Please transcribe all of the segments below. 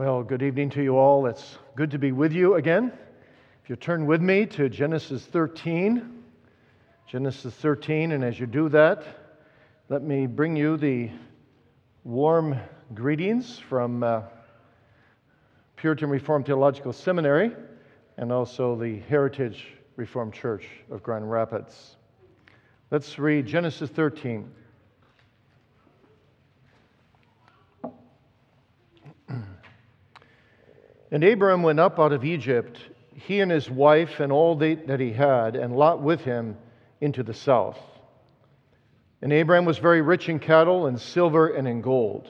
Well, good evening to you all. It's good to be with you again. If you turn with me to Genesis 13, Genesis 13, and as you do that, let me bring you the warm greetings from uh, Puritan Reformed Theological Seminary and also the Heritage Reformed Church of Grand Rapids. Let's read Genesis 13. And Abram went up out of Egypt, he and his wife and all that he had, and Lot with him into the south. And Abram was very rich in cattle and silver and in gold.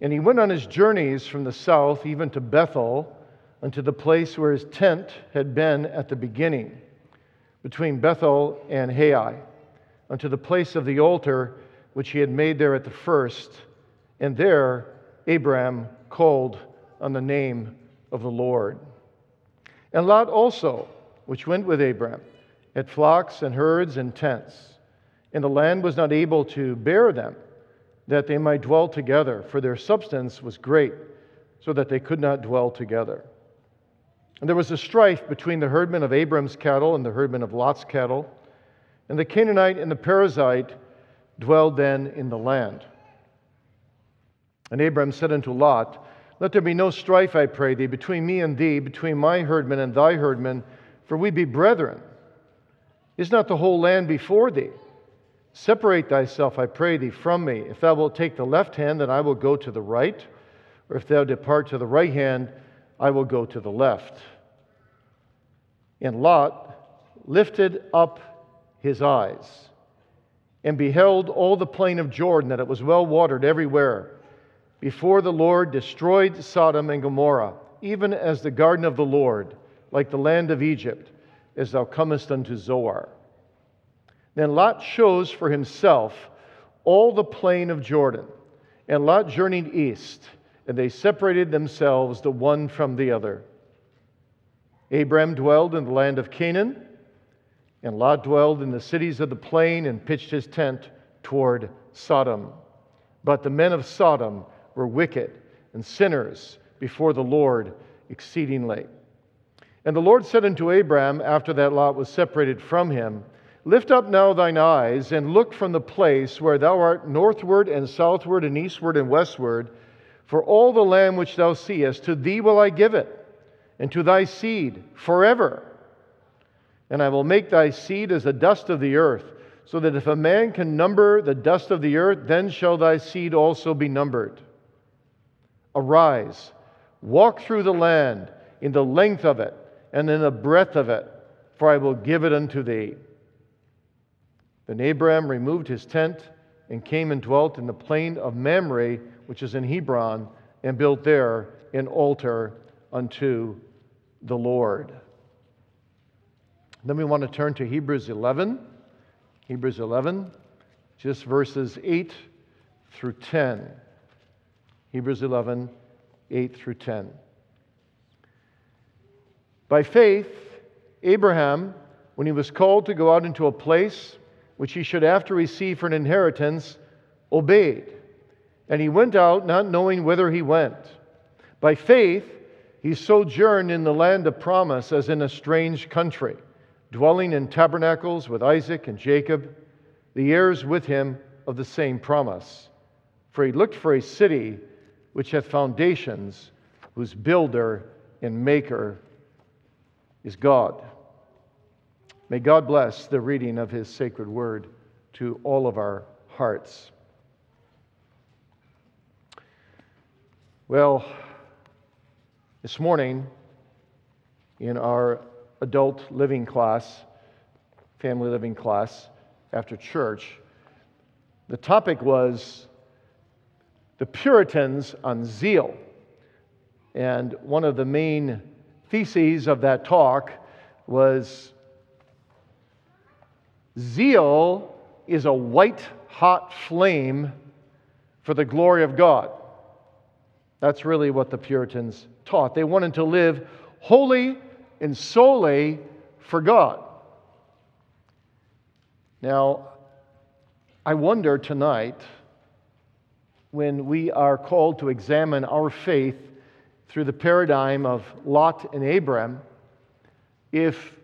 And he went on his journeys from the south even to Bethel, unto the place where his tent had been at the beginning, between Bethel and Hai, unto the place of the altar which he had made there at the first. And there Abram called on the name of the Lord. And Lot also, which went with Abram, had flocks and herds and tents, and the land was not able to bear them, that they might dwell together, for their substance was great, so that they could not dwell together. And there was a strife between the herdmen of Abram's cattle and the herdmen of Lot's cattle, and the Canaanite and the Perizzite dwelled then in the land. And Abram said unto Lot, let there be no strife, I pray thee, between me and thee, between my herdmen and thy herdmen, for we be brethren. Is not the whole land before thee? Separate thyself, I pray thee, from me. If thou wilt take the left hand, then I will go to the right, or if thou depart to the right hand, I will go to the left. And Lot lifted up his eyes and beheld all the plain of Jordan, that it was well watered everywhere before the Lord destroyed Sodom and Gomorrah, even as the garden of the Lord, like the land of Egypt, as thou comest unto Zoar. Then Lot chose for himself all the plain of Jordan, and Lot journeyed east, and they separated themselves the one from the other. Abram dwelled in the land of Canaan, and Lot dwelled in the cities of the plain and pitched his tent toward Sodom. But the men of Sodom were wicked and sinners before the Lord exceedingly. And the Lord said unto Abram, after that Lot was separated from him, Lift up now thine eyes and look from the place where thou art northward and southward and eastward and westward, for all the land which thou seest, to thee will I give it, and to thy seed forever. And I will make thy seed as the dust of the earth, so that if a man can number the dust of the earth, then shall thy seed also be numbered. Arise, walk through the land in the length of it and in the breadth of it, for I will give it unto thee. Then Abram removed his tent and came and dwelt in the plain of Mamre, which is in Hebron, and built there an altar unto the Lord. Then we want to turn to Hebrews 11. Hebrews 11, just verses 8 through 10. Hebrews 11, 8 through 10. By faith, Abraham, when he was called to go out into a place which he should after receive for an inheritance, obeyed. And he went out not knowing whither he went. By faith, he sojourned in the land of promise as in a strange country, dwelling in tabernacles with Isaac and Jacob, the heirs with him of the same promise. For he looked for a city which hath foundations, whose builder and maker is God. May God bless the reading of his sacred word to all of our hearts. Well, this morning in our adult living class, family living class after church, the topic was the Puritans on zeal. And one of the main theses of that talk was zeal is a white hot flame for the glory of God. That's really what the Puritans taught. They wanted to live wholly and solely for God. Now, I wonder tonight when we are called to examine our faith through the paradigm of Lot and Abram, if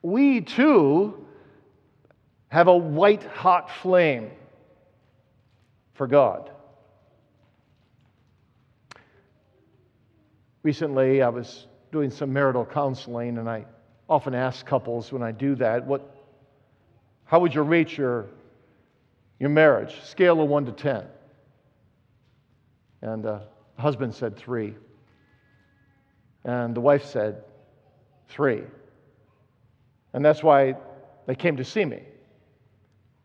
we too have a white hot flame for God. Recently, I was doing some marital counseling, and I often ask couples when I do that, what, how would you rate your, your marriage? Scale of 1 to 10. And uh, the husband said 3. And the wife said 3. And that's why they came to see me.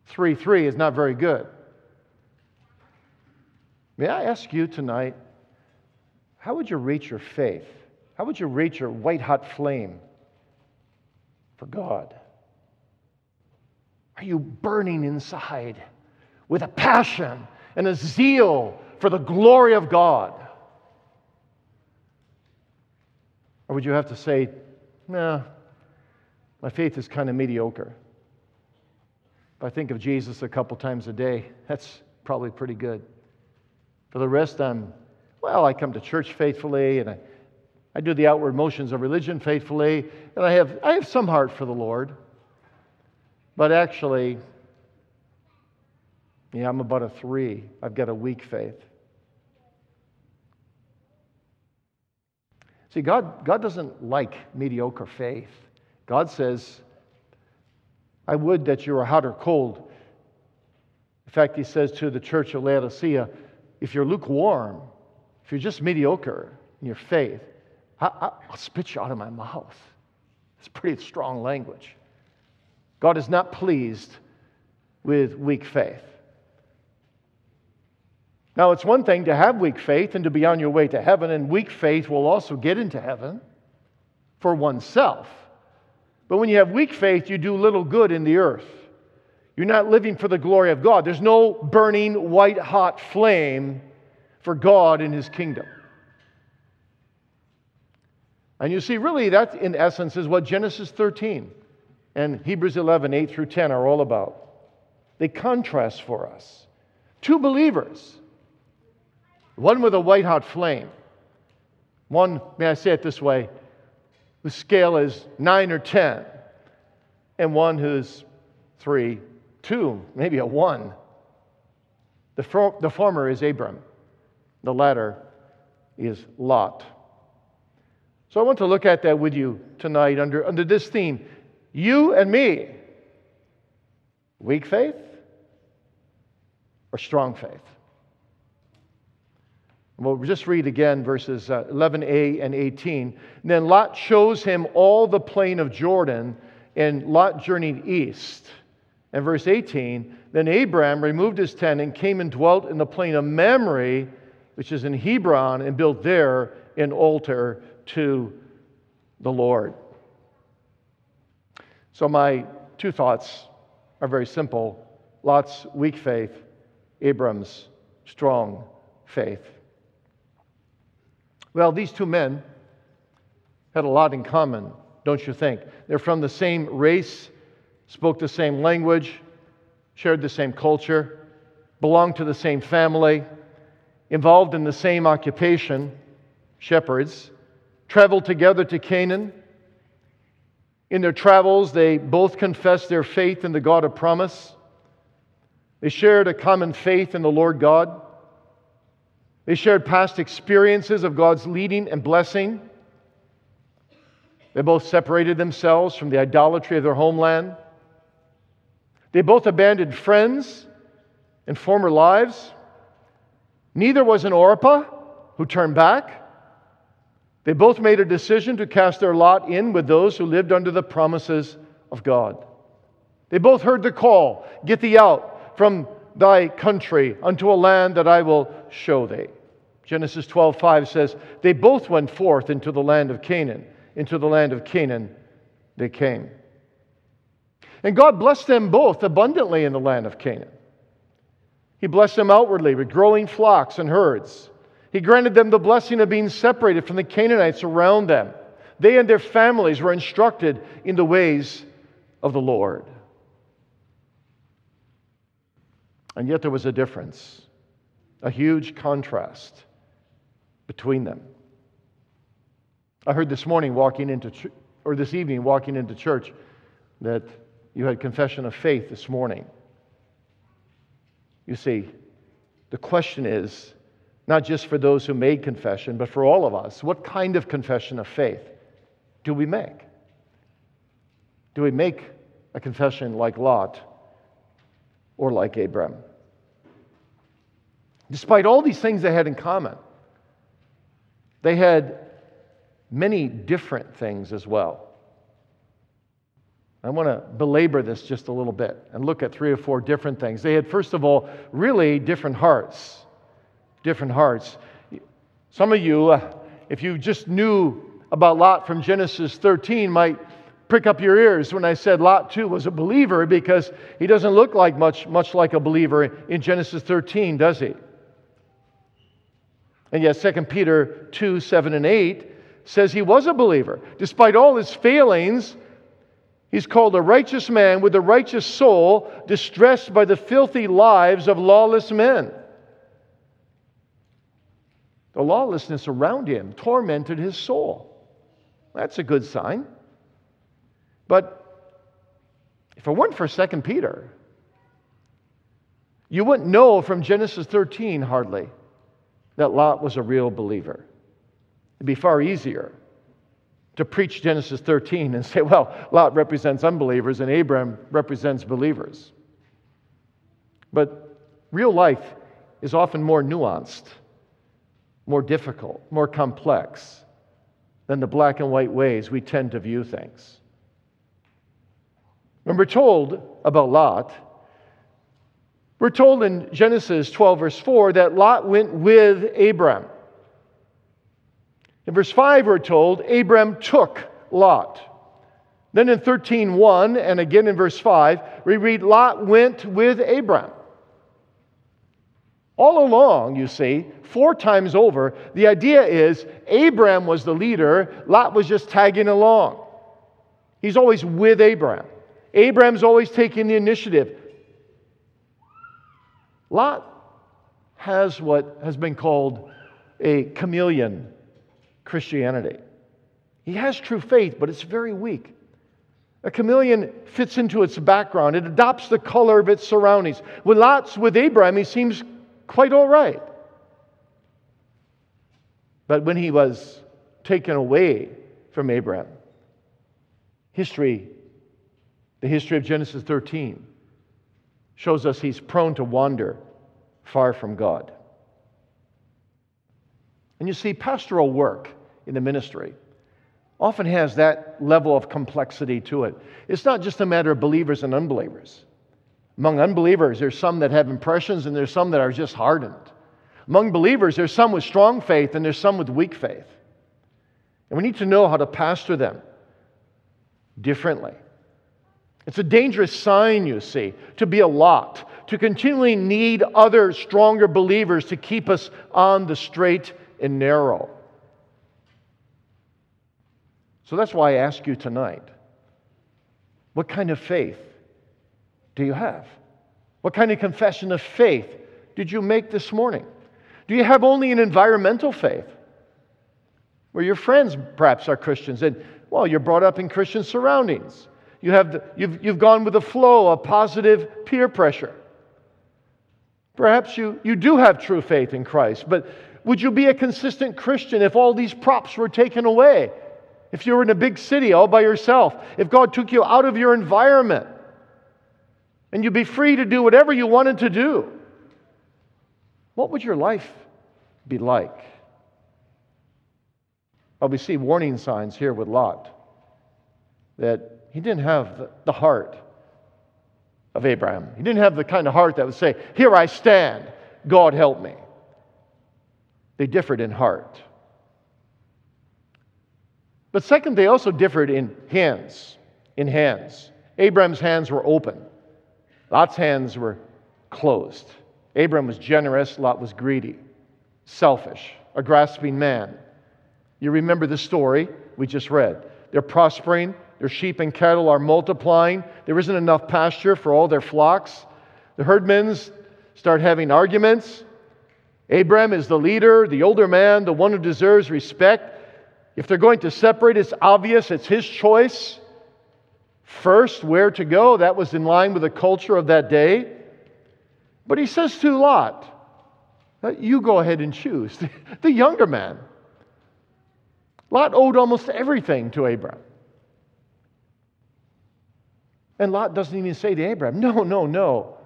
3 3 is not very good. May I ask you tonight, how would you reach your faith? How would you reach your white hot flame for God? Are you burning inside with a passion and a zeal for the glory of God? Or would you have to say, nah, my faith is kind of mediocre? If I think of Jesus a couple times a day, that's probably pretty good. For the rest, I'm, well, I come to church faithfully and I, I do the outward motions of religion faithfully, and I have, I have some heart for the Lord. But actually, yeah, I'm about a three. I've got a weak faith. See, God, God doesn't like mediocre faith. God says, I would that you were hot or cold. In fact, he says to the church of Laodicea, if you're lukewarm, if you're just mediocre in your faith, I, will spit you out of my mouth. It's pretty strong language. God is not pleased with weak faith. Now, it's one thing to have weak faith and to be on your way to heaven, and weak faith will also get into heaven for oneself. But when you have weak faith, you do little good in the earth. You're not living for the glory of God. There's no burning white hot flame for God in His kingdom. And you see, really, that in essence is what Genesis 13 and Hebrews 11, 8 through 10 are all about. They contrast for us. Two believers, one with a white hot flame, one, may I say it this way, whose scale is 9 or 10, and one who's 3 two, maybe a one. The, for, the former is Abram, the latter is Lot. So I want to look at that with you tonight under, under this theme you and me. Weak faith or strong faith? We'll just read again verses uh, 11a and 18. And then Lot shows him all the plain of Jordan, and Lot journeyed east. And verse 18 Then Abram removed his tent and came and dwelt in the plain of Mamre, which is in Hebron, and built there an altar to the Lord. So, my two thoughts are very simple Lot's weak faith, Abram's strong faith. Well, these two men had a lot in common, don't you think? They're from the same race spoke the same language, shared the same culture, belonged to the same family, involved in the same occupation, shepherds, traveled together to Canaan. In their travels, they both confessed their faith in the God of promise. They shared a common faith in the Lord God. They shared past experiences of God's leading and blessing. They both separated themselves from the idolatry of their homeland. They both abandoned friends and former lives. Neither was an Orpah who turned back. They both made a decision to cast their lot in with those who lived under the promises of God. They both heard the call Get thee out from thy country unto a land that I will show thee. Genesis 12 5 says, They both went forth into the land of Canaan. Into the land of Canaan they came. And God blessed them both abundantly in the land of Canaan. He blessed them outwardly with growing flocks and herds. He granted them the blessing of being separated from the Canaanites around them. They and their families were instructed in the ways of the Lord. And yet there was a difference, a huge contrast between them. I heard this morning walking into, ch- or this evening walking into church, that you had confession of faith this morning. You see, the question is not just for those who made confession, but for all of us what kind of confession of faith do we make? Do we make a confession like Lot or like Abram? Despite all these things they had in common, they had many different things as well. I want to belabor this just a little bit and look at three or four different things. They had, first of all, really different hearts. Different hearts. Some of you, uh, if you just knew about Lot from Genesis 13, might prick up your ears when I said Lot too was a believer because he doesn't look like much, much like a believer in Genesis 13, does he? And yet, 2 Peter 2 7 and 8 says he was a believer. Despite all his failings, he's called a righteous man with a righteous soul, distressed by the filthy lives of lawless men. The lawlessness around him tormented his soul. That's a good sign. But if it weren't for 2 Peter, you wouldn't know from Genesis 13 hardly that Lot was a real believer. It'd be far easier to preach Genesis 13 and say, well, Lot represents unbelievers and Abram represents believers. But real life is often more nuanced, more difficult, more complex than the black and white ways we tend to view things. When we're told about Lot, we're told in Genesis 12, verse 4, that Lot went with Abram. In verse 5, we're told Abram took Lot. Then in 13:1 and again in verse 5, we read Lot went with Abram. All along, you see, four times over, the idea is Abram was the leader, Lot was just tagging along. He's always with Abram. Abram's always taking the initiative. Lot has what has been called a chameleon Christianity. He has true faith, but it's very weak. A chameleon fits into its background, it adopts the color of its surroundings. With Lot's with Abraham, he seems quite all right. But when he was taken away from Abraham, history, the history of Genesis 13, shows us he's prone to wander far from God. And you see, pastoral work in the ministry often has that level of complexity to it. It's not just a matter of believers and unbelievers. Among unbelievers, there's some that have impressions and there's some that are just hardened. Among believers, there's some with strong faith and there's some with weak faith. And we need to know how to pastor them differently. It's a dangerous sign, you see, to be a lot, to continually need other stronger believers to keep us on the straight and narrow. So that's why I ask you tonight what kind of faith do you have? What kind of confession of faith did you make this morning? Do you have only an environmental faith? Where your friends perhaps are Christians and, well, you're brought up in Christian surroundings. You have the, you've, you've gone with the flow of positive peer pressure. Perhaps you, you do have true faith in Christ, but would you be a consistent Christian if all these props were taken away? If you were in a big city all by yourself? If God took you out of your environment and you'd be free to do whatever you wanted to do? What would your life be like? Well, we see warning signs here with Lot that he didn't have the heart of Abraham. He didn't have the kind of heart that would say, Here I stand, God help me. They differed in heart. But second, they also differed in hands. In hands. Abraham's hands were open, Lot's hands were closed. Abraham was generous, Lot was greedy, selfish, a grasping man. You remember the story we just read. They're prospering, their sheep and cattle are multiplying. There isn't enough pasture for all their flocks. The herdmen start having arguments. Abram is the leader, the older man, the one who deserves respect. If they're going to separate, it's obvious, it's his choice. First, where to go, that was in line with the culture of that day. But he says to Lot, uh, You go ahead and choose. The younger man. Lot owed almost everything to Abraham. And Lot doesn't even say to Abraham, No, no, no.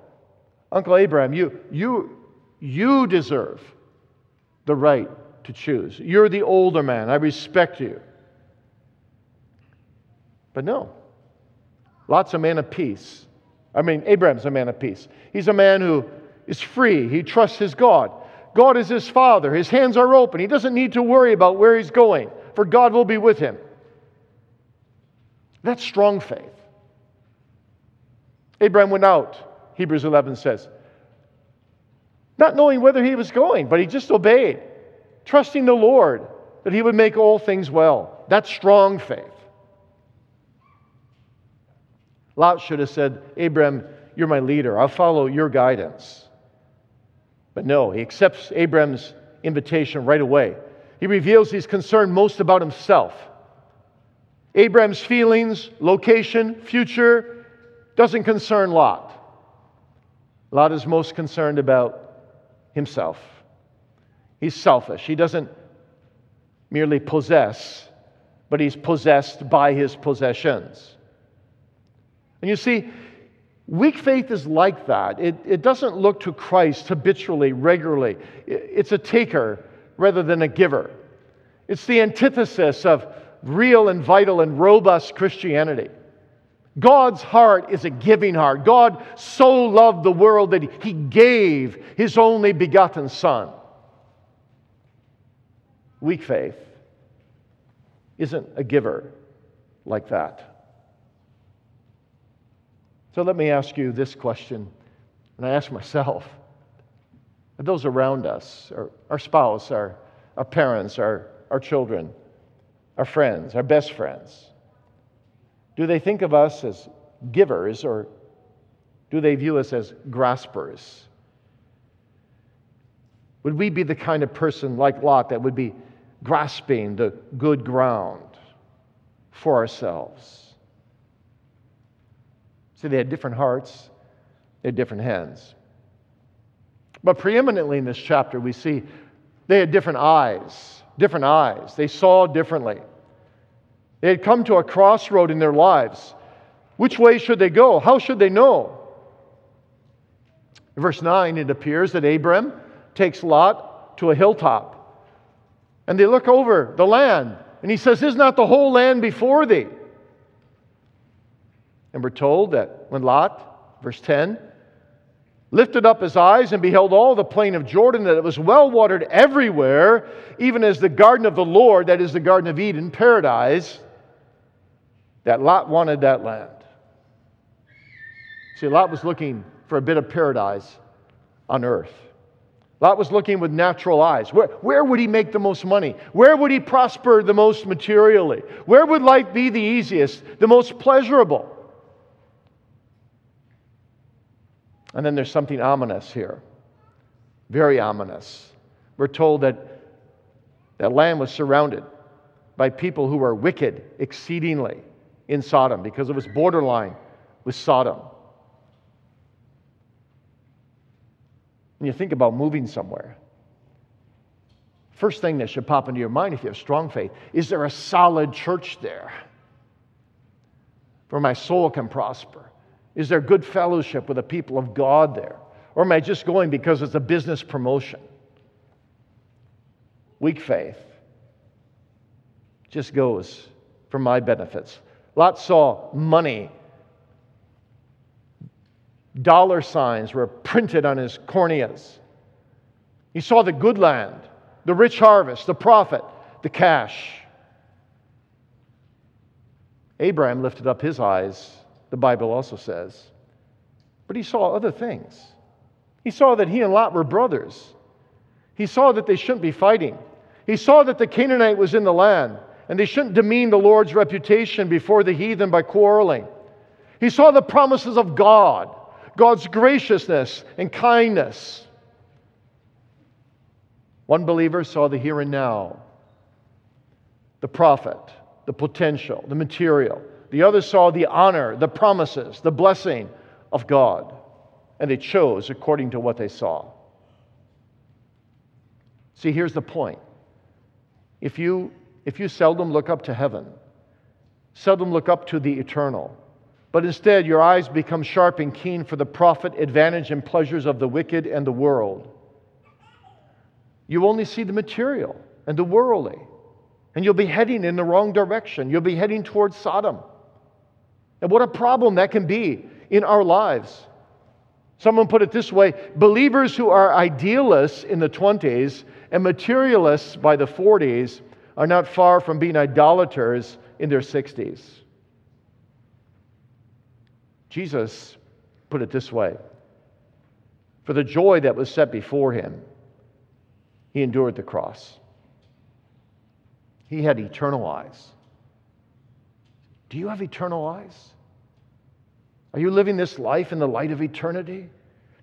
Uncle Abraham, you, you, you deserve the right to choose. You're the older man. I respect you. But no. Lot's a man of peace. I mean, Abraham's a man of peace. He's a man who is free. He trusts his God. God is his father. His hands are open. He doesn't need to worry about where he's going, for God will be with him. That's strong faith. Abraham went out, Hebrews 11 says, not knowing whither he was going, but he just obeyed, trusting the Lord that he would make all things well. That's strong faith. Lot should have said, Abraham, you're my leader. I'll follow your guidance. But no, he accepts Abraham's invitation right away. He reveals he's concerned most about himself. Abraham's feelings, location, future doesn't concern Lot. Lot is most concerned about himself. He's selfish. He doesn't merely possess, but he's possessed by his possessions. And you see, weak faith is like that. It, it doesn't look to Christ habitually, regularly. It's a taker rather than a giver. It's the antithesis of real and vital and robust Christianity. God's heart is a giving heart. God so loved the world that he gave his only begotten Son. Weak faith isn't a giver like that. So let me ask you this question, and I ask myself those around us, our, our spouse, our, our parents, our, our children, our friends, our best friends, do they think of us as givers or do they view us as graspers? Would we be the kind of person like Lot that would be grasping the good ground for ourselves? See, they had different hearts, they had different hands. But preeminently in this chapter, we see they had different eyes, different eyes. They saw differently. They had come to a crossroad in their lives. Which way should they go? How should they know? In verse 9, it appears that Abram takes Lot to a hilltop. And they look over the land. And he says, Is not the whole land before thee? And we're told that when Lot, verse 10, lifted up his eyes and beheld all the plain of Jordan, that it was well watered everywhere, even as the garden of the Lord, that is the Garden of Eden, paradise, that Lot wanted that land. See, Lot was looking for a bit of paradise on earth. Lot was looking with natural eyes. Where, where would he make the most money? Where would he prosper the most materially? Where would life be the easiest, the most pleasurable? And then there's something ominous here, very ominous. We're told that that land was surrounded by people who were wicked exceedingly in Sodom because it was borderline with Sodom. When you think about moving somewhere, first thing that should pop into your mind if you have strong faith is there a solid church there where my soul can prosper? Is there good fellowship with the people of God there? Or am I just going because it's a business promotion? Weak faith just goes for my benefits. Lot saw money. Dollar signs were printed on his corneas. He saw the good land, the rich harvest, the profit, the cash. Abraham lifted up his eyes the Bible also says. But he saw other things. He saw that he and Lot were brothers. He saw that they shouldn't be fighting. He saw that the Canaanite was in the land, and they shouldn't demean the Lord's reputation before the heathen by quarreling. He saw the promises of God, God's graciousness and kindness. One believer saw the here and now, the profit, the potential, the material. The other saw the honor, the promises, the blessing of God. And they chose according to what they saw. See, here's the point. If you, if you seldom look up to heaven, seldom look up to the eternal, but instead your eyes become sharp and keen for the profit, advantage, and pleasures of the wicked and the world, you only see the material and the worldly, and you'll be heading in the wrong direction. You'll be heading towards Sodom. And what a problem that can be in our lives. Someone put it this way believers who are idealists in the 20s and materialists by the 40s are not far from being idolaters in their 60s. Jesus put it this way For the joy that was set before him, he endured the cross. He had eternal eyes. Do you have eternal eyes? Are you living this life in the light of eternity?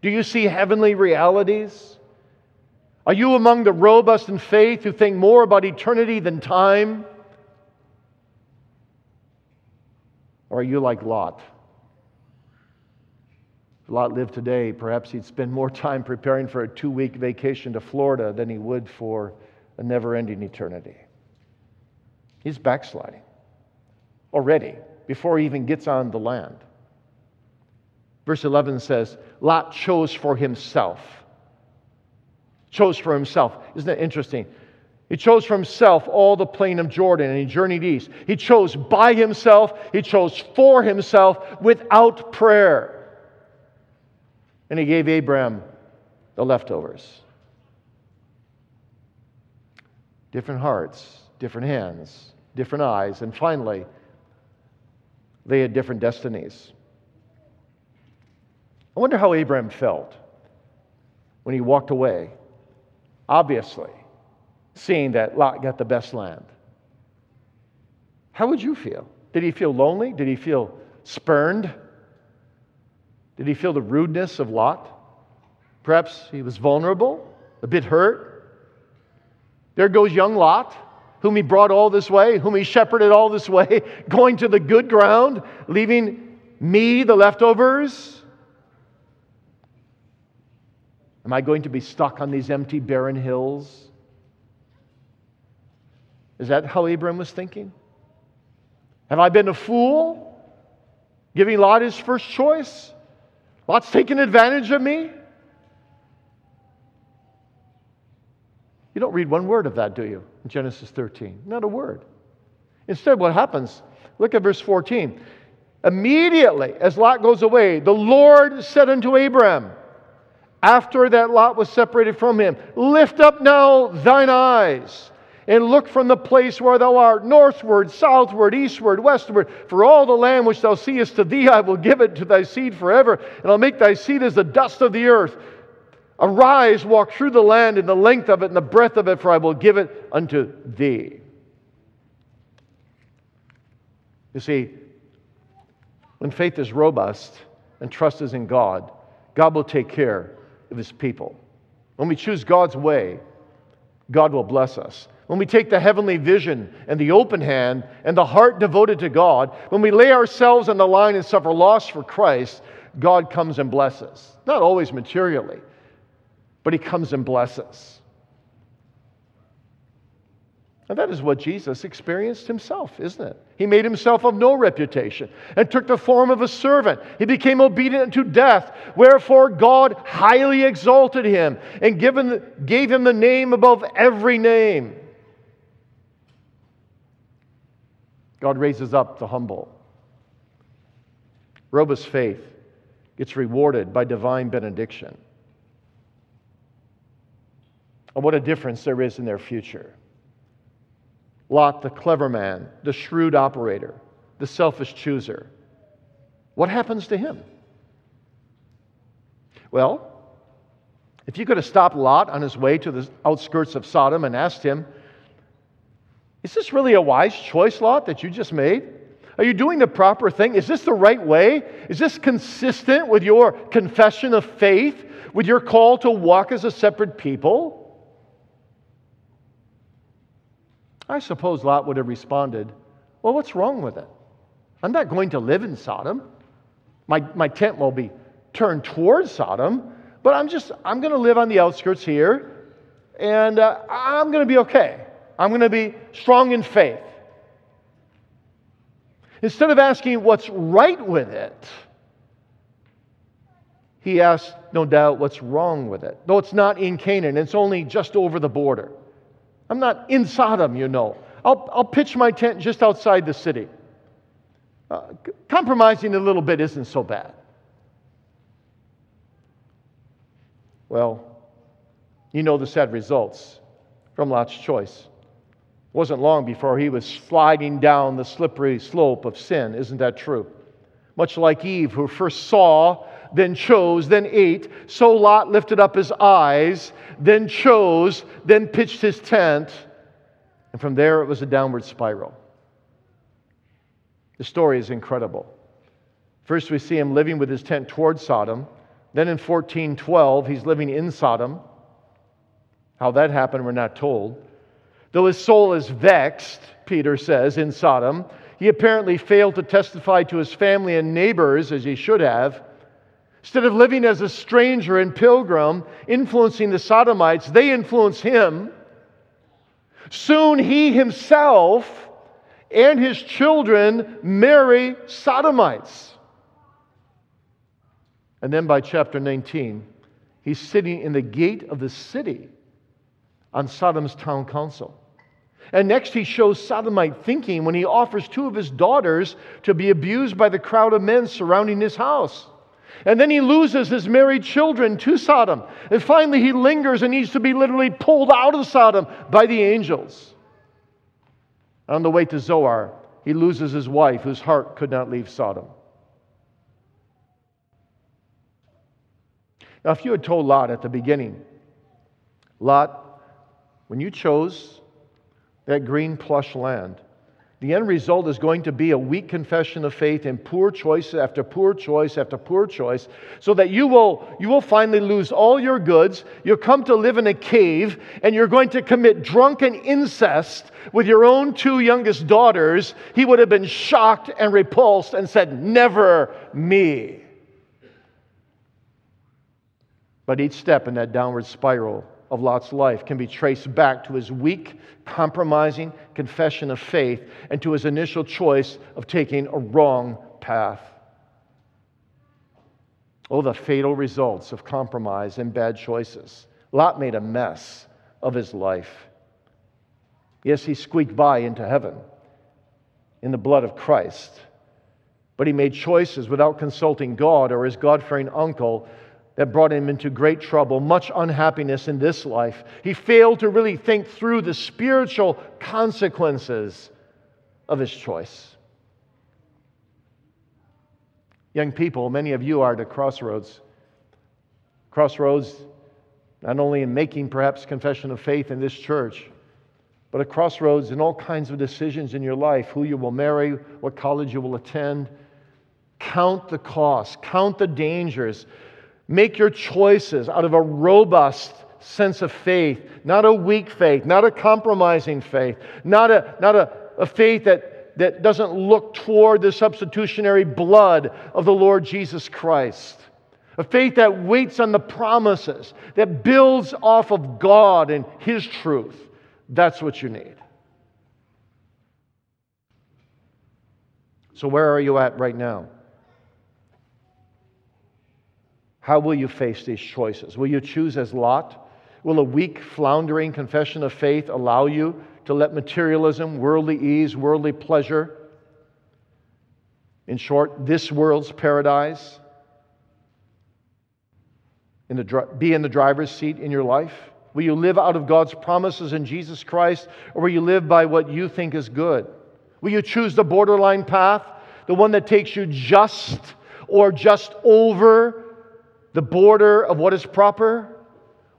Do you see heavenly realities? Are you among the robust in faith who think more about eternity than time? Or are you like Lot? If Lot lived today, perhaps he'd spend more time preparing for a two week vacation to Florida than he would for a never ending eternity. He's backsliding already before he even gets on the land. Verse 11 says, Lot chose for himself chose for himself. Isn't that interesting? He chose for himself all the plain of Jordan and he journeyed east. He chose by himself, he chose for himself without prayer. And he gave Abraham the leftovers. Different hearts, different hands, different eyes, and finally, they had different destinies. I wonder how Abraham felt when he walked away obviously, seeing that Lot got the best land. How would you feel? Did he feel lonely? Did he feel spurned? Did he feel the rudeness of Lot? Perhaps he was vulnerable, a bit hurt. There goes young Lot, whom he brought all this way, whom he shepherded all this way, going to the good ground, leaving me the leftovers. Am I going to be stuck on these empty, barren hills? Is that how Abram was thinking? Have I been a fool? Giving Lot his first choice? Lot's taken advantage of me? You don't read one word of that, do you, in Genesis 13? Not a word. Instead, what happens? Look at verse 14. Immediately, as Lot goes away, the Lord said unto Abram, after that Lot was separated from him. Lift up now thine eyes and look from the place where thou art, northward, southward, eastward, westward. For all the land which thou seest to thee, I will give it to thy seed forever, and I'll make thy seed as the dust of the earth. Arise, walk through the land in the length of it and the breadth of it, for I will give it unto thee. You see, when faith is robust and trust is in God, God will take care of his people. When we choose God's way, God will bless us. When we take the heavenly vision and the open hand and the heart devoted to God, when we lay ourselves on the line and suffer loss for Christ, God comes and blesses. Not always materially, but He comes and blesses. And that is what Jesus experienced himself, isn't it? He made himself of no reputation and took the form of a servant. He became obedient unto death. Wherefore God highly exalted him and given, gave him the name above every name. God raises up the humble. Robust faith gets rewarded by divine benediction. And what a difference there is in their future. Lot, the clever man, the shrewd operator, the selfish chooser. What happens to him? Well, if you could have stopped Lot on his way to the outskirts of Sodom and asked him, Is this really a wise choice, Lot, that you just made? Are you doing the proper thing? Is this the right way? Is this consistent with your confession of faith, with your call to walk as a separate people? I suppose Lot would have responded, Well, what's wrong with it? I'm not going to live in Sodom. My, my tent will be turned towards Sodom, but I'm just, I'm going to live on the outskirts here, and uh, I'm going to be okay. I'm going to be strong in faith. Instead of asking what's right with it, he asked, no doubt, what's wrong with it. Though it's not in Canaan, it's only just over the border. I'm not in Sodom, you know. I'll, I'll pitch my tent just outside the city. Uh, compromising a little bit isn't so bad. Well, you know the sad results from Lot's choice. It wasn't long before he was sliding down the slippery slope of sin. Isn't that true? Much like Eve, who first saw, then chose, then ate, so Lot lifted up his eyes, then chose, then pitched his tent, and from there it was a downward spiral. The story is incredible. First, we see him living with his tent towards Sodom. Then in 1412, he's living in Sodom. How that happened, we're not told. Though his soul is vexed, Peter says, in Sodom, he apparently failed to testify to his family and neighbors as he should have. Instead of living as a stranger and pilgrim, influencing the Sodomites, they influence him. Soon he himself and his children marry Sodomites. And then by chapter 19, he's sitting in the gate of the city on Sodom's town council. And next, he shows Sodomite thinking when he offers two of his daughters to be abused by the crowd of men surrounding his house. And then he loses his married children to Sodom. And finally, he lingers and needs to be literally pulled out of Sodom by the angels. On the way to Zoar, he loses his wife, whose heart could not leave Sodom. Now, if you had told Lot at the beginning, Lot, when you chose that green plush land, the end result is going to be a weak confession of faith and poor choice after poor choice after poor choice, so that you will, you will finally lose all your goods. You'll come to live in a cave, and you're going to commit drunken incest with your own two youngest daughters. He would have been shocked and repulsed and said, Never me. But each step in that downward spiral of Lot's life can be traced back to his weak, compromising confession of faith and to his initial choice of taking a wrong path. Oh, the fatal results of compromise and bad choices. Lot made a mess of his life. Yes, he squeaked by into heaven in the blood of Christ, but he made choices without consulting God or his God fearing uncle that brought him into great trouble, much unhappiness in this life. He failed to really think through the spiritual consequences of his choice. Young people, many of you are at a crossroads. Crossroads, not only in making perhaps confession of faith in this church, but a crossroads in all kinds of decisions in your life who you will marry, what college you will attend. Count the cost, count the dangers Make your choices out of a robust sense of faith, not a weak faith, not a compromising faith, not a, not a, a faith that, that doesn't look toward the substitutionary blood of the Lord Jesus Christ. A faith that waits on the promises, that builds off of God and His truth. That's what you need. So, where are you at right now? How will you face these choices? Will you choose as Lot? Will a weak, floundering confession of faith allow you to let materialism, worldly ease, worldly pleasure, in short, this world's paradise, in the, be in the driver's seat in your life? Will you live out of God's promises in Jesus Christ, or will you live by what you think is good? Will you choose the borderline path, the one that takes you just or just over the border of what is proper?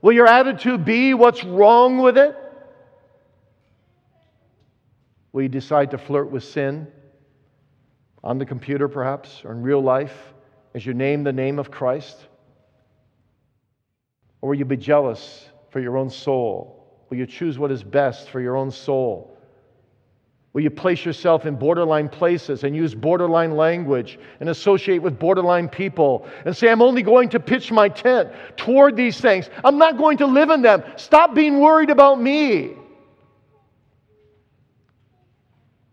Will your attitude be what's wrong with it? Will you decide to flirt with sin on the computer, perhaps, or in real life as you name the name of Christ? Or will you be jealous for your own soul? Will you choose what is best for your own soul Will you place yourself in borderline places and use borderline language and associate with borderline people and say, I'm only going to pitch my tent toward these things. I'm not going to live in them. Stop being worried about me.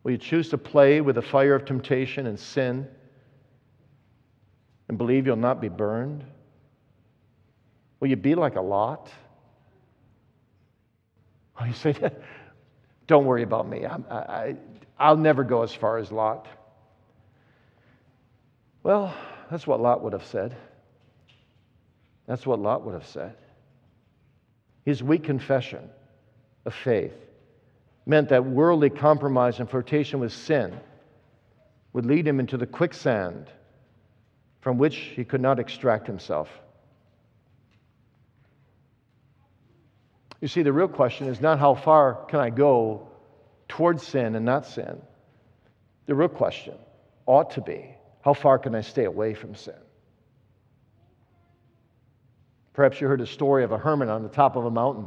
Will you choose to play with the fire of temptation and sin and believe you'll not be burned? Will you be like a Lot? Oh, you say, don't worry about me. I, I, I'll never go as far as Lot. Well, that's what Lot would have said. That's what Lot would have said. His weak confession of faith meant that worldly compromise and flirtation with sin would lead him into the quicksand from which he could not extract himself. You see, the real question is not how far can I go towards sin and not sin. The real question ought to be how far can I stay away from sin? Perhaps you heard a story of a hermit on the top of a mountain.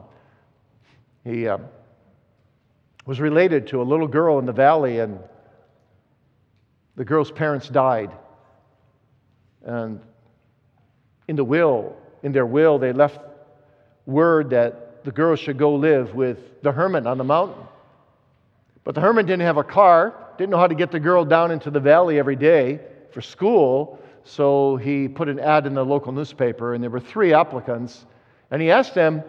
He uh, was related to a little girl in the valley, and the girl's parents died. And in the will, in their will, they left word that the girl should go live with the hermit on the mountain. But the hermit didn't have a car, didn't know how to get the girl down into the valley every day for school, so he put an ad in the local newspaper, and there were three applicants. And he asked them,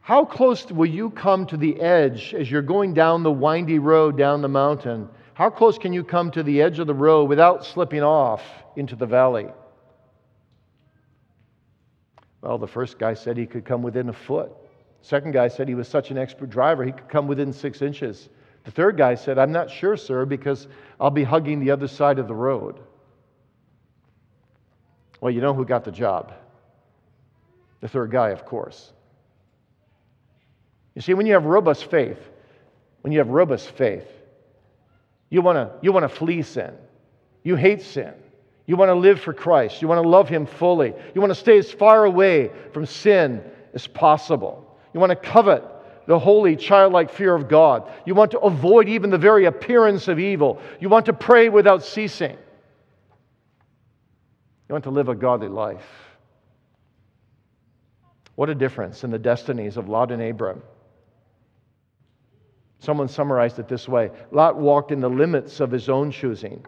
How close will you come to the edge as you're going down the windy road down the mountain? How close can you come to the edge of the road without slipping off into the valley? Well, the first guy said he could come within a foot. Second guy said he was such an expert driver, he could come within six inches. The third guy said, I'm not sure, sir, because I'll be hugging the other side of the road. Well, you know who got the job? The third guy, of course. You see, when you have robust faith, when you have robust faith, you want to you want to flee sin. You hate sin. You want to live for Christ. You want to love Him fully. You want to stay as far away from sin as possible. You want to covet the holy, childlike fear of God. You want to avoid even the very appearance of evil. You want to pray without ceasing. You want to live a godly life. What a difference in the destinies of Lot and Abram. Someone summarized it this way Lot walked in the limits of his own choosing.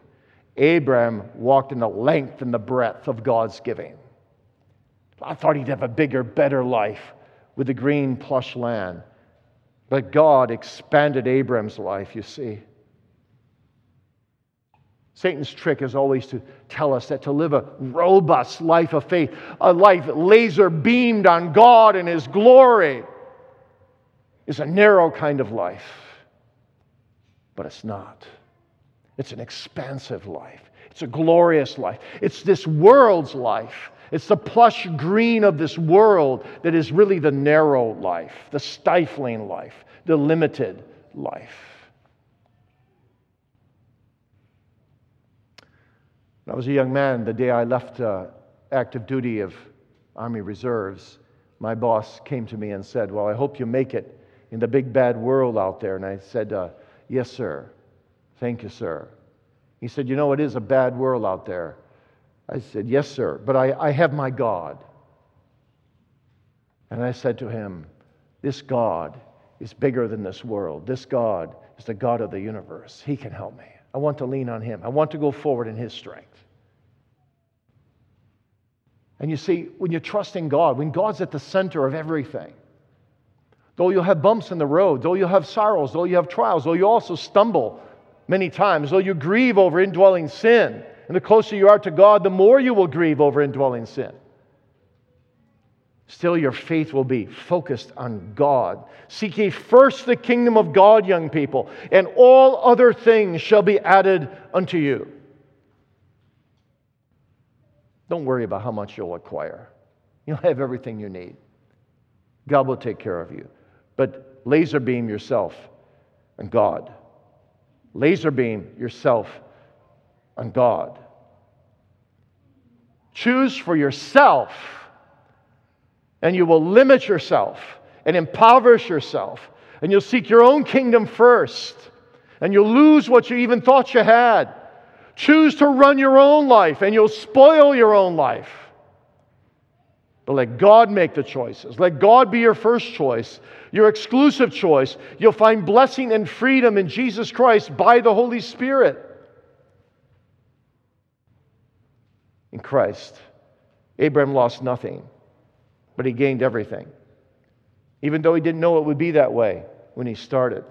Abraham walked in the length and the breadth of God's giving. I thought he'd have a bigger, better life with the green, plush land. But God expanded Abraham's life, you see. Satan's trick is always to tell us that to live a robust life of faith, a life laser beamed on God and His glory, is a narrow kind of life. But it's not. It's an expansive life. It's a glorious life. It's this world's life. It's the plush green of this world that is really the narrow life, the stifling life, the limited life. When I was a young man, the day I left uh, active duty of Army Reserves, my boss came to me and said, Well, I hope you make it in the big bad world out there. And I said, uh, Yes, sir. Thank you, sir. He said, You know, it is a bad world out there. I said, Yes, sir, but I, I have my God. And I said to him, This God is bigger than this world. This God is the God of the universe. He can help me. I want to lean on Him, I want to go forward in His strength. And you see, when you trust in God, when God's at the center of everything, though you'll have bumps in the road, though you'll have sorrows, though you have trials, though you also stumble, many times, though you grieve over indwelling sin. And the closer you are to God, the more you will grieve over indwelling sin. Still, your faith will be focused on God. Seek ye first the kingdom of God, young people, and all other things shall be added unto you. Don't worry about how much you'll acquire. You'll have everything you need. God will take care of you. But laser beam yourself and God laser beam yourself on God. Choose for yourself, and you will limit yourself and impoverish yourself and you'll seek your own kingdom first, and you'll lose what you even thought you had. Choose to run your own life, and you'll spoil your own life. But let God make the choices. Let God be your first choice, your exclusive choice. You'll find blessing and freedom in Jesus Christ by the Holy Spirit. In Christ, Abraham lost nothing, but he gained everything, even though he didn't know it would be that way when he started.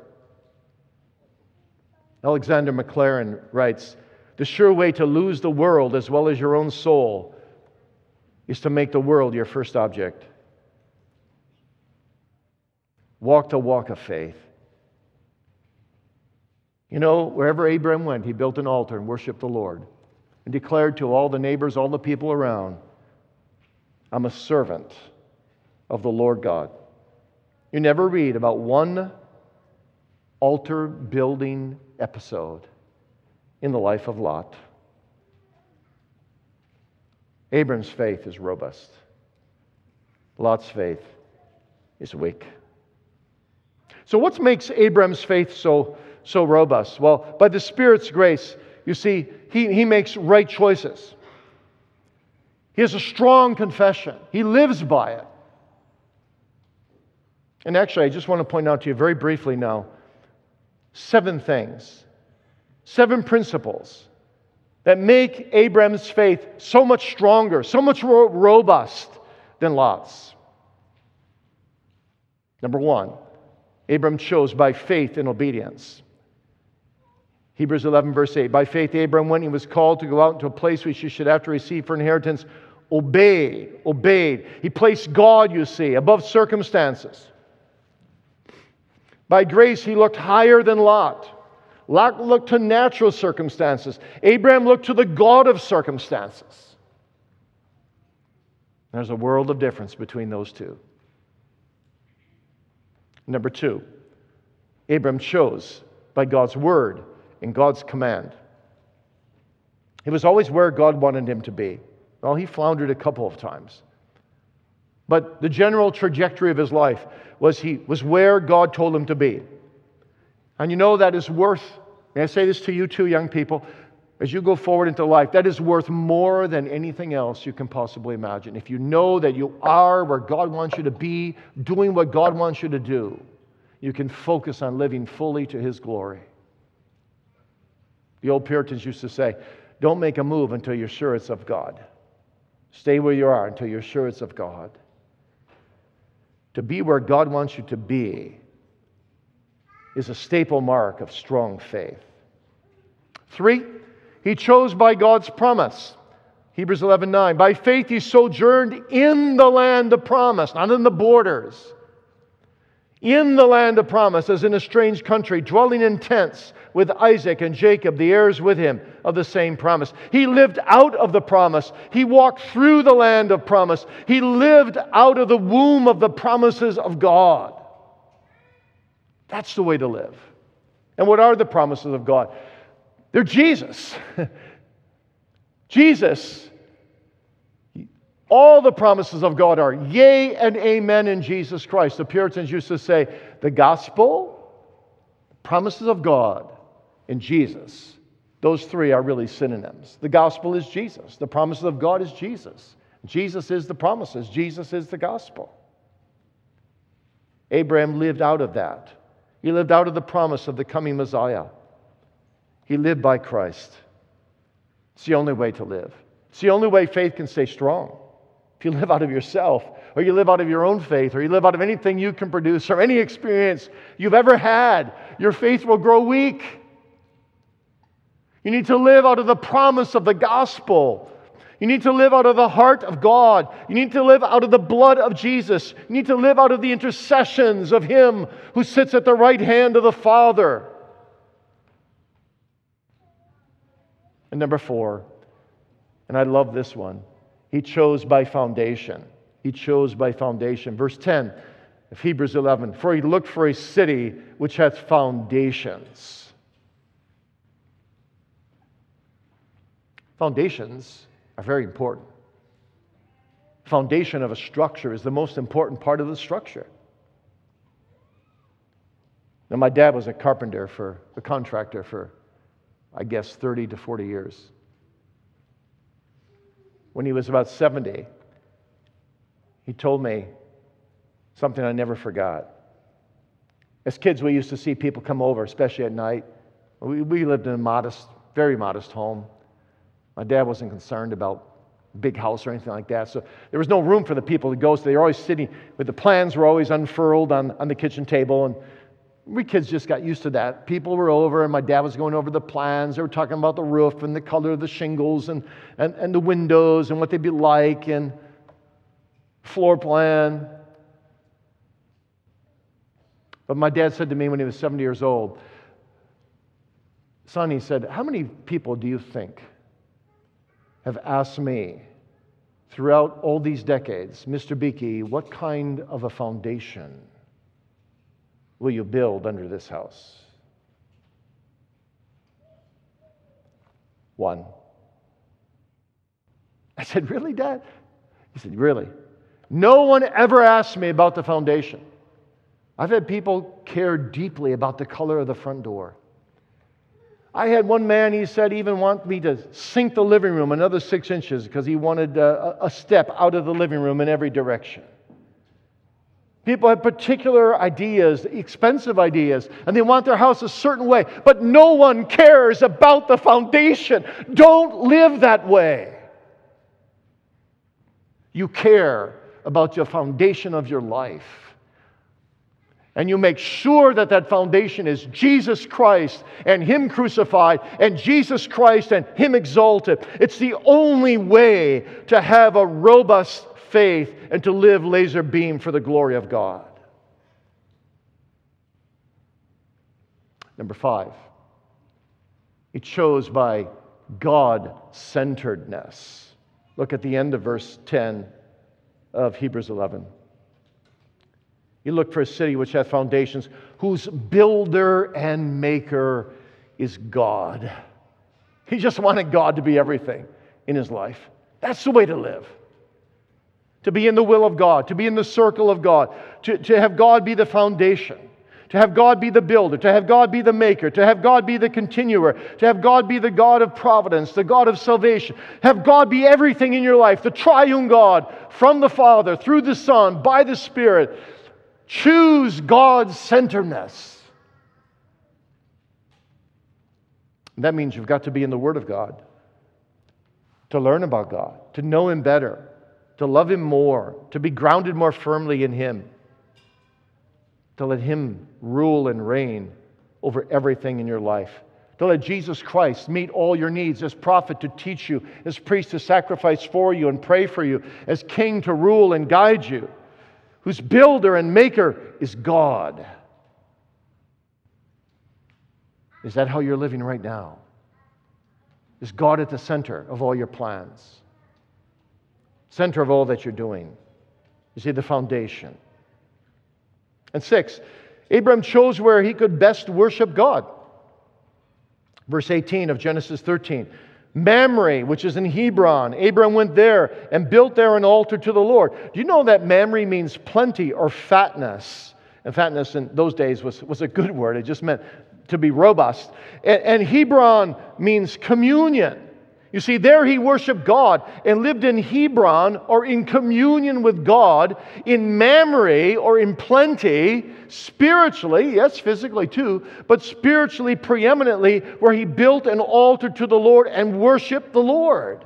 Alexander Maclaren writes The sure way to lose the world as well as your own soul is to make the world your first object. Walk the walk of faith. You know, wherever Abraham went, he built an altar and worshiped the Lord and declared to all the neighbors, all the people around, I'm a servant of the Lord God. You never read about one altar building episode in the life of Lot. Abram's faith is robust. Lot's faith is weak. So, what makes Abram's faith so, so robust? Well, by the Spirit's grace, you see, he, he makes right choices. He has a strong confession, he lives by it. And actually, I just want to point out to you very briefly now seven things, seven principles that make Abram's faith so much stronger, so much more robust than Lot's. Number one, Abram chose by faith and obedience. Hebrews 11, verse 8. By faith, Abram, when he was called to go out into a place which he should have to receive for inheritance, obeyed. Obeyed. He placed God, you see, above circumstances. By grace, he looked higher than Lot. Lot looked to natural circumstances. Abraham looked to the God of circumstances. There's a world of difference between those two. Number two, Abraham chose by God's word and God's command. He was always where God wanted him to be. Well, he floundered a couple of times. But the general trajectory of his life was he was where God told him to be. And you know that is worth, may I say this to you too, young people, as you go forward into life, that is worth more than anything else you can possibly imagine. If you know that you are where God wants you to be, doing what God wants you to do, you can focus on living fully to His glory. The old Puritans used to say, Don't make a move until you're sure it's of God. Stay where you are until you're sure it's of God. To be where God wants you to be is a staple mark of strong faith. Three, he chose by God's promise. Hebrews 11 9. By faith he sojourned in the land of promise, not in the borders. In the land of promise, as in a strange country, dwelling in tents with Isaac and Jacob, the heirs with him of the same promise. He lived out of the promise. He walked through the land of promise. He lived out of the womb of the promises of God. That's the way to live. And what are the promises of God? They're Jesus. Jesus. All the promises of God are yea and amen in Jesus Christ. The Puritans used to say the gospel, promises of God, and Jesus. Those three are really synonyms. The gospel is Jesus, the promises of God is Jesus. Jesus is the promises, Jesus is the gospel. Abraham lived out of that. He lived out of the promise of the coming Messiah. He lived by Christ. It's the only way to live. It's the only way faith can stay strong. If you live out of yourself, or you live out of your own faith, or you live out of anything you can produce, or any experience you've ever had, your faith will grow weak. You need to live out of the promise of the gospel. You need to live out of the heart of God. You need to live out of the blood of Jesus. You need to live out of the intercessions of Him who sits at the right hand of the Father. And number four, and I love this one, He chose by foundation. He chose by foundation. Verse 10 of Hebrews 11 For He looked for a city which hath foundations. Foundations are very important. Foundation of a structure is the most important part of the structure. Now, my dad was a carpenter for a contractor for, I guess, 30 to 40 years. When he was about 70, he told me something I never forgot. As kids, we used to see people come over, especially at night. We, we lived in a modest, very modest home. My dad wasn't concerned about big house or anything like that. So there was no room for the people to go. So they were always sitting, but the plans were always unfurled on, on the kitchen table. And we kids just got used to that. People were over, and my dad was going over the plans. They were talking about the roof and the color of the shingles and, and, and the windows and what they'd be like and floor plan. But my dad said to me when he was 70 years old, Son, he said, How many people do you think have asked me throughout all these decades, Mr. Beeke, what kind of a foundation will you build under this house? One. I said, Really, Dad? He said, Really? No one ever asked me about the foundation. I've had people care deeply about the color of the front door. I had one man, he said, even want me to sink the living room another six inches because he wanted a, a, step out of the living room in every direction. People have particular ideas, expensive ideas, and they want their house a certain way, but no one cares about the foundation. Don't live that way. You care about the foundation of your life and you make sure that that foundation is Jesus Christ and Him crucified and Jesus Christ and Him exalted. It's the only way to have a robust faith and to live laser beam for the glory of God. Number five, it shows by God centeredness. Look at the end of verse 10 of Hebrews 11. You look for a city which hath foundations, whose builder and maker is God. He just wanted God to be everything in his life. That's the way to live. To be in the will of God, to be in the circle of God, to, to have God be the foundation, to have God be the builder, to have God be the maker, to have God be the continuer, to have God be the God of providence, the God of salvation, have God be everything in your life, the triune God from the Father, through the Son, by the Spirit Choose God's centeredness. That means you've got to be in the Word of God, to learn about God, to know Him better, to love Him more, to be grounded more firmly in Him, to let Him rule and reign over everything in your life. To let Jesus Christ meet all your needs as prophet to teach you, as priest to sacrifice for you and pray for you, as king to rule and guide you whose builder and maker is God. Is that how you're living right now? Is God at the center of all your plans? Center of all that you're doing? Is He the foundation? And six, Abram chose where he could best worship God. Verse 18 of Genesis 13. Mamre, which is in Hebron. Abram went there and built there an altar to the Lord. Do you know that Mamre means plenty or fatness? And fatness in those days was, was a good word, it just meant to be robust. And, and Hebron means communion. You see, there he worshiped God and lived in Hebron or in communion with God, in Mamre or in plenty, spiritually, yes, physically too, but spiritually preeminently, where he built an altar to the Lord and worshiped the Lord.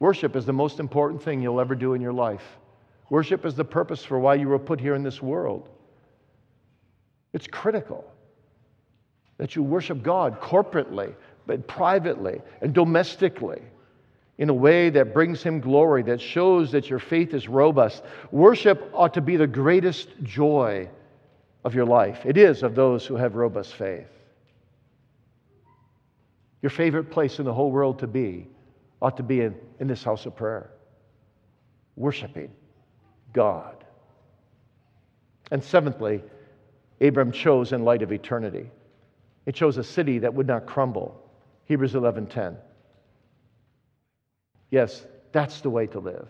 Worship is the most important thing you'll ever do in your life. Worship is the purpose for why you were put here in this world. It's critical that you worship God corporately, but privately and domestically in a way that brings Him glory, that shows that your faith is robust. Worship ought to be the greatest joy of your life. It is of those who have robust faith. Your favorite place in the whole world to be ought to be in, in this house of prayer, worshiping God. And seventhly, Abram chose in light of eternity. It chose a city that would not crumble. Hebrews 11:10. Yes, that's the way to live.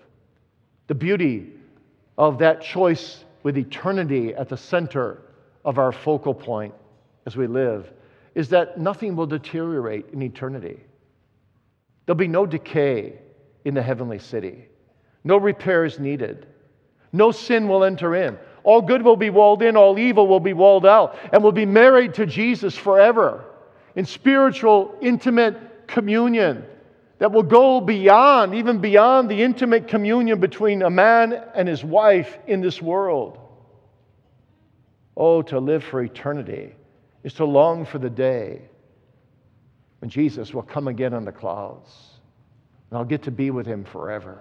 The beauty of that choice with eternity at the center of our focal point as we live is that nothing will deteriorate in eternity. There'll be no decay in the heavenly city, no repairs needed, no sin will enter in. All good will be walled in, all evil will be walled out, and we'll be married to Jesus forever in spiritual, intimate communion that will go beyond, even beyond the intimate communion between a man and his wife in this world. Oh, to live for eternity is to long for the day when Jesus will come again on the clouds and I'll get to be with him forever.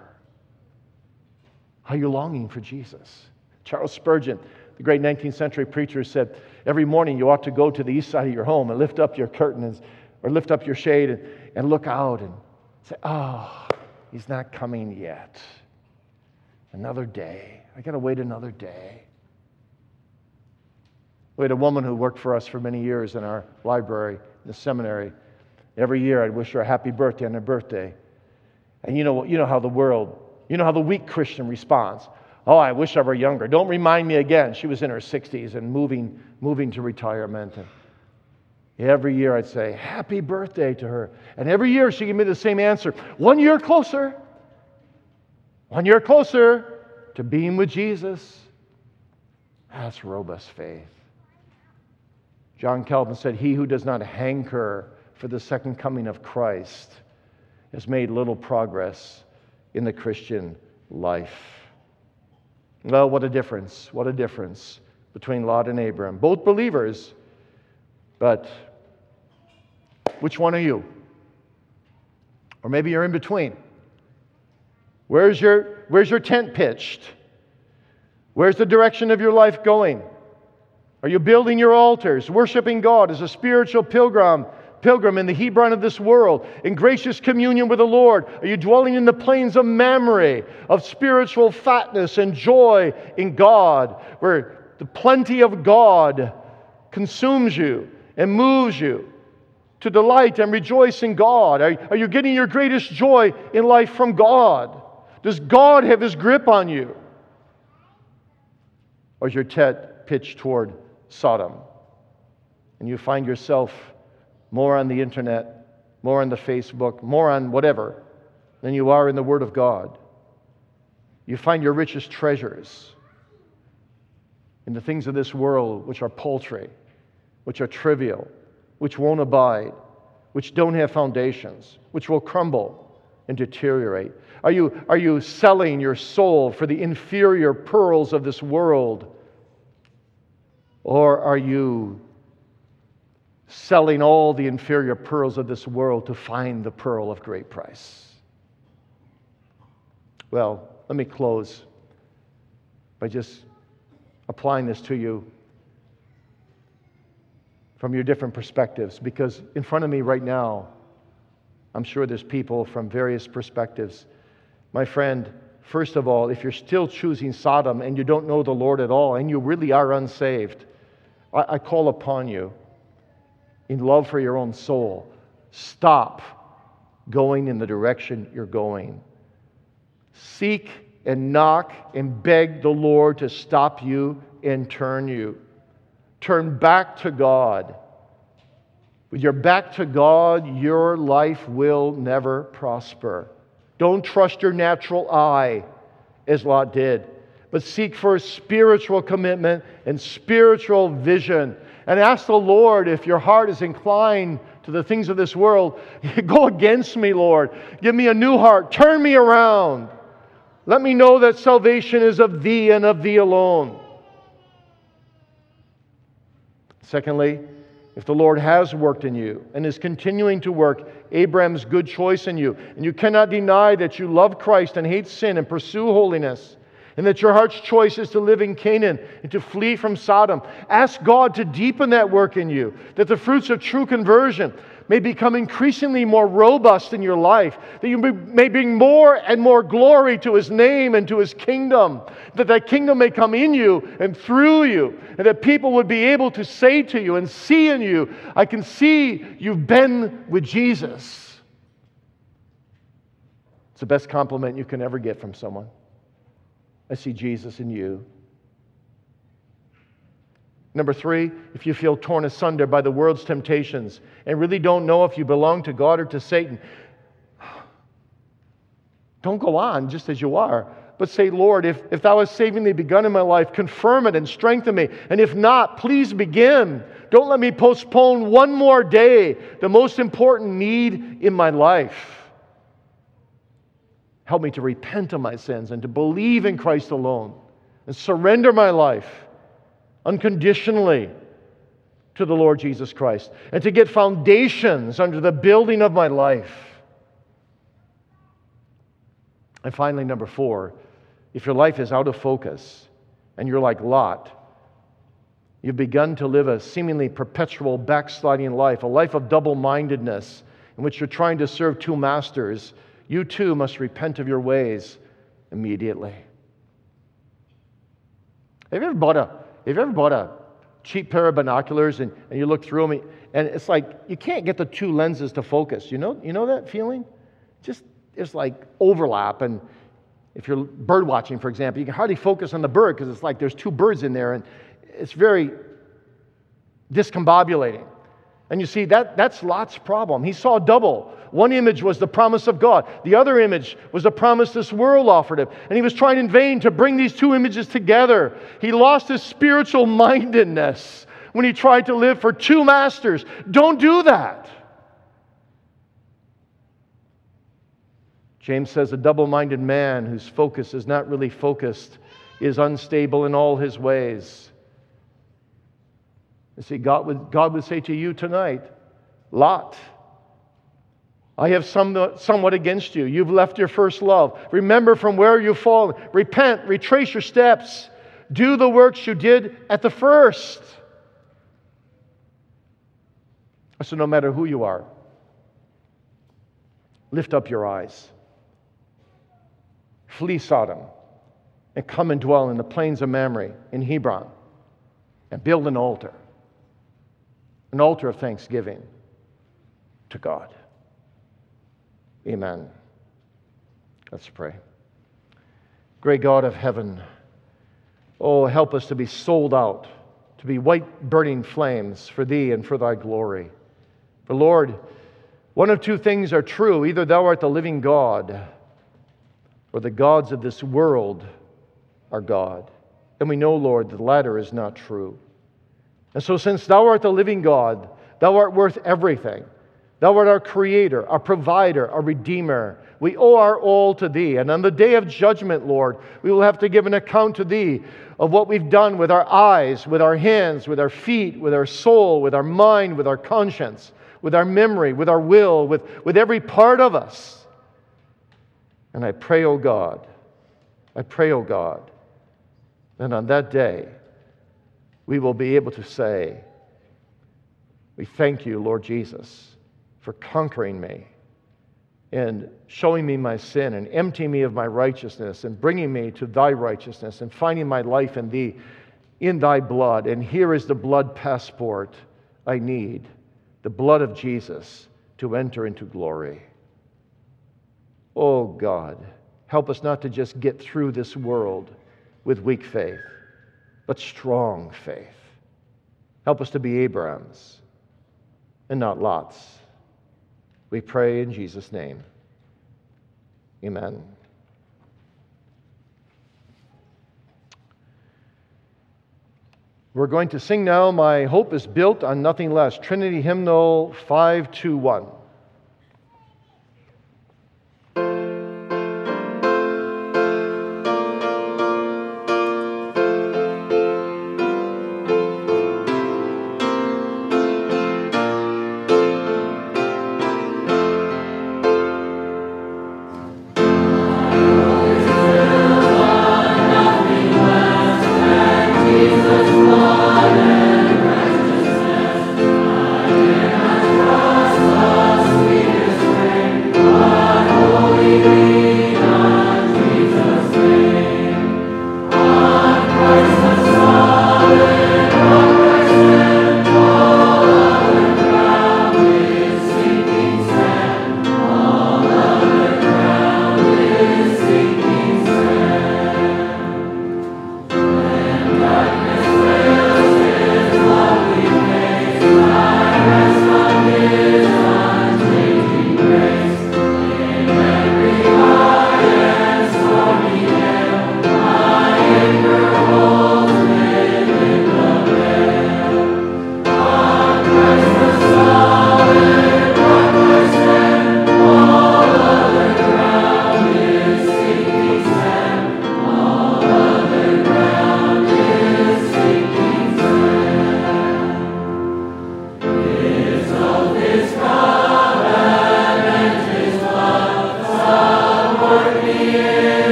Are you longing for Jesus? Charles Spurgeon, the great 19th century preacher, said, Every morning you ought to go to the east side of your home and lift up your curtains or lift up your shade and, and look out and say, Oh, he's not coming yet. Another day. I got to wait another day. We had a woman who worked for us for many years in our library, in the seminary. Every year I'd wish her a happy birthday on her birthday. And you know, you know how the world, you know how the weak Christian responds. Oh, I wish I were younger. Don't remind me again. She was in her 60s and moving, moving to retirement. And every year I'd say, Happy birthday to her. And every year she gave me the same answer one year closer, one year closer to being with Jesus. That's robust faith. John Calvin said, He who does not hanker for the second coming of Christ has made little progress in the Christian life. Well, what a difference. What a difference between Lot and Abram. Both believers, but which one are you? Or maybe you're in between. Where's your, where's your tent pitched? Where's the direction of your life going? Are you building your altars, worshiping God as a spiritual pilgrim pilgrim in the Hebron of this world, in gracious communion with the Lord? Are you dwelling in the plains of Mamre, of spiritual fatness and joy in God, where the plenty of God consumes you and moves you to delight and rejoice in God? Are, are you getting your greatest joy in life from God? Does God have his grip on you? Or is your tent pitched toward Sodom? And you find yourself more on the internet, more on the Facebook, more on whatever than you are in the Word of God. You find your richest treasures in the things of this world, which are paltry, which are trivial, which won't abide, which don't have foundations, which will crumble and deteriorate? Are you, are you selling your soul for the inferior pearls of this world? Or are you selling all the inferior pearls of this world to find the pearl of great price. Well, let me close by just applying this to you from your different perspectives because in front of me right now, I'm sure there's people from various perspectives. My friend, first of all, if you're still choosing Sodom and you don't know the Lord at all and you really are unsaved, I, I call upon you in love for your own soul, stop going in the direction you're going. Seek and knock and beg the Lord to stop you and turn you. Turn back to God. With your back to God, your life will never prosper. Don't trust your natural eye, as Lot did, but seek for a spiritual commitment and spiritual vision and ask the Lord if your heart is inclined to the things of this world. Go against me, Lord. Give me a new heart. Turn me around. Let me know that salvation is of thee and of thee alone. Secondly, if the Lord has worked in you and is continuing to work Abraham's good choice in you, and you cannot deny that you love Christ and hate sin and pursue holiness, and that your heart's choice is to live in Canaan and to flee from Sodom. Ask God to deepen that work in you, that the fruits of true conversion may become increasingly more robust in your life, that you may bring more and more glory to His name and to His kingdom, that that kingdom may come in you and through you, and that people would be able to say to you and see in you, I can see you've been with Jesus. It's the best compliment you can ever get from someone. I see Jesus in you. Number three, if you feel torn asunder by the world's temptations and really don't know if you belong to God or to Satan, don't go on just as you are, but say, Lord, if, if thou hast savingly begun in my life, confirm it and strengthen me. And if not, please begin. Don't let me postpone one more day, the most important need in my life. Help me to repent of my sins and to believe in Christ alone and surrender my life unconditionally to the Lord Jesus Christ and to get foundations under the building of my life. And finally, number four, if your life is out of focus and you're like Lot, you've begun to live a seemingly perpetual backsliding life, a life of double mindedness in which you're trying to serve two masters, you too must repent of your ways immediately. Have you ever bought a, have you ever bought a cheap pair of binoculars and, and you look through them and it's like you can't get the two lenses to focus? You know, you know that feeling? Just there's like overlap and if you're bird watching, for example, you can hardly focus on the bird because it's like there's two birds in there and it's very discombobulating. And you see, that, that's Lot's problem. He saw double. One image was the promise of God, the other image was the promise this world offered him. And he was trying in vain to bring these two images together. He lost his spiritual mindedness when he tried to live for two masters. Don't do that. James says a double minded man whose focus is not really focused is unstable in all his ways. You see, God would, God would say to you tonight, Lot, I have some, somewhat against you. You've left your first love. Remember from where you've fallen. Repent, retrace your steps. Do the works you did at the first. So, no matter who you are, lift up your eyes. Flee Sodom and come and dwell in the plains of Mamre in Hebron and build an altar an altar of thanksgiving to God. Amen. Let's pray. Great God of heaven, oh, help us to be sold out, to be white burning flames for Thee and for Thy glory. For Lord, one of two things are true either Thou art the living God, or the gods of this world are God. And we know, Lord, the latter is not true. And so, since thou art the living God, thou art worth everything. Thou art our creator, our provider, our redeemer. We owe our all to thee. And on the day of judgment, Lord, we will have to give an account to thee of what we've done with our eyes, with our hands, with our feet, with our soul, with our mind, with our conscience, with our memory, with our will, with, with every part of us. And I pray, O oh God, I pray, O oh God, that on that day, we will be able to say, We thank you, Lord Jesus, for conquering me and showing me my sin and emptying me of my righteousness and bringing me to thy righteousness and finding my life in thee, in thy blood. And here is the blood passport I need the blood of Jesus to enter into glory. Oh God, help us not to just get through this world with weak faith but strong faith. Help us to be Abrahams and not Lots. We pray in Jesus' name. Amen. We're going to sing now, My Hope is Built on Nothing Less, Trinity Hymnal 521.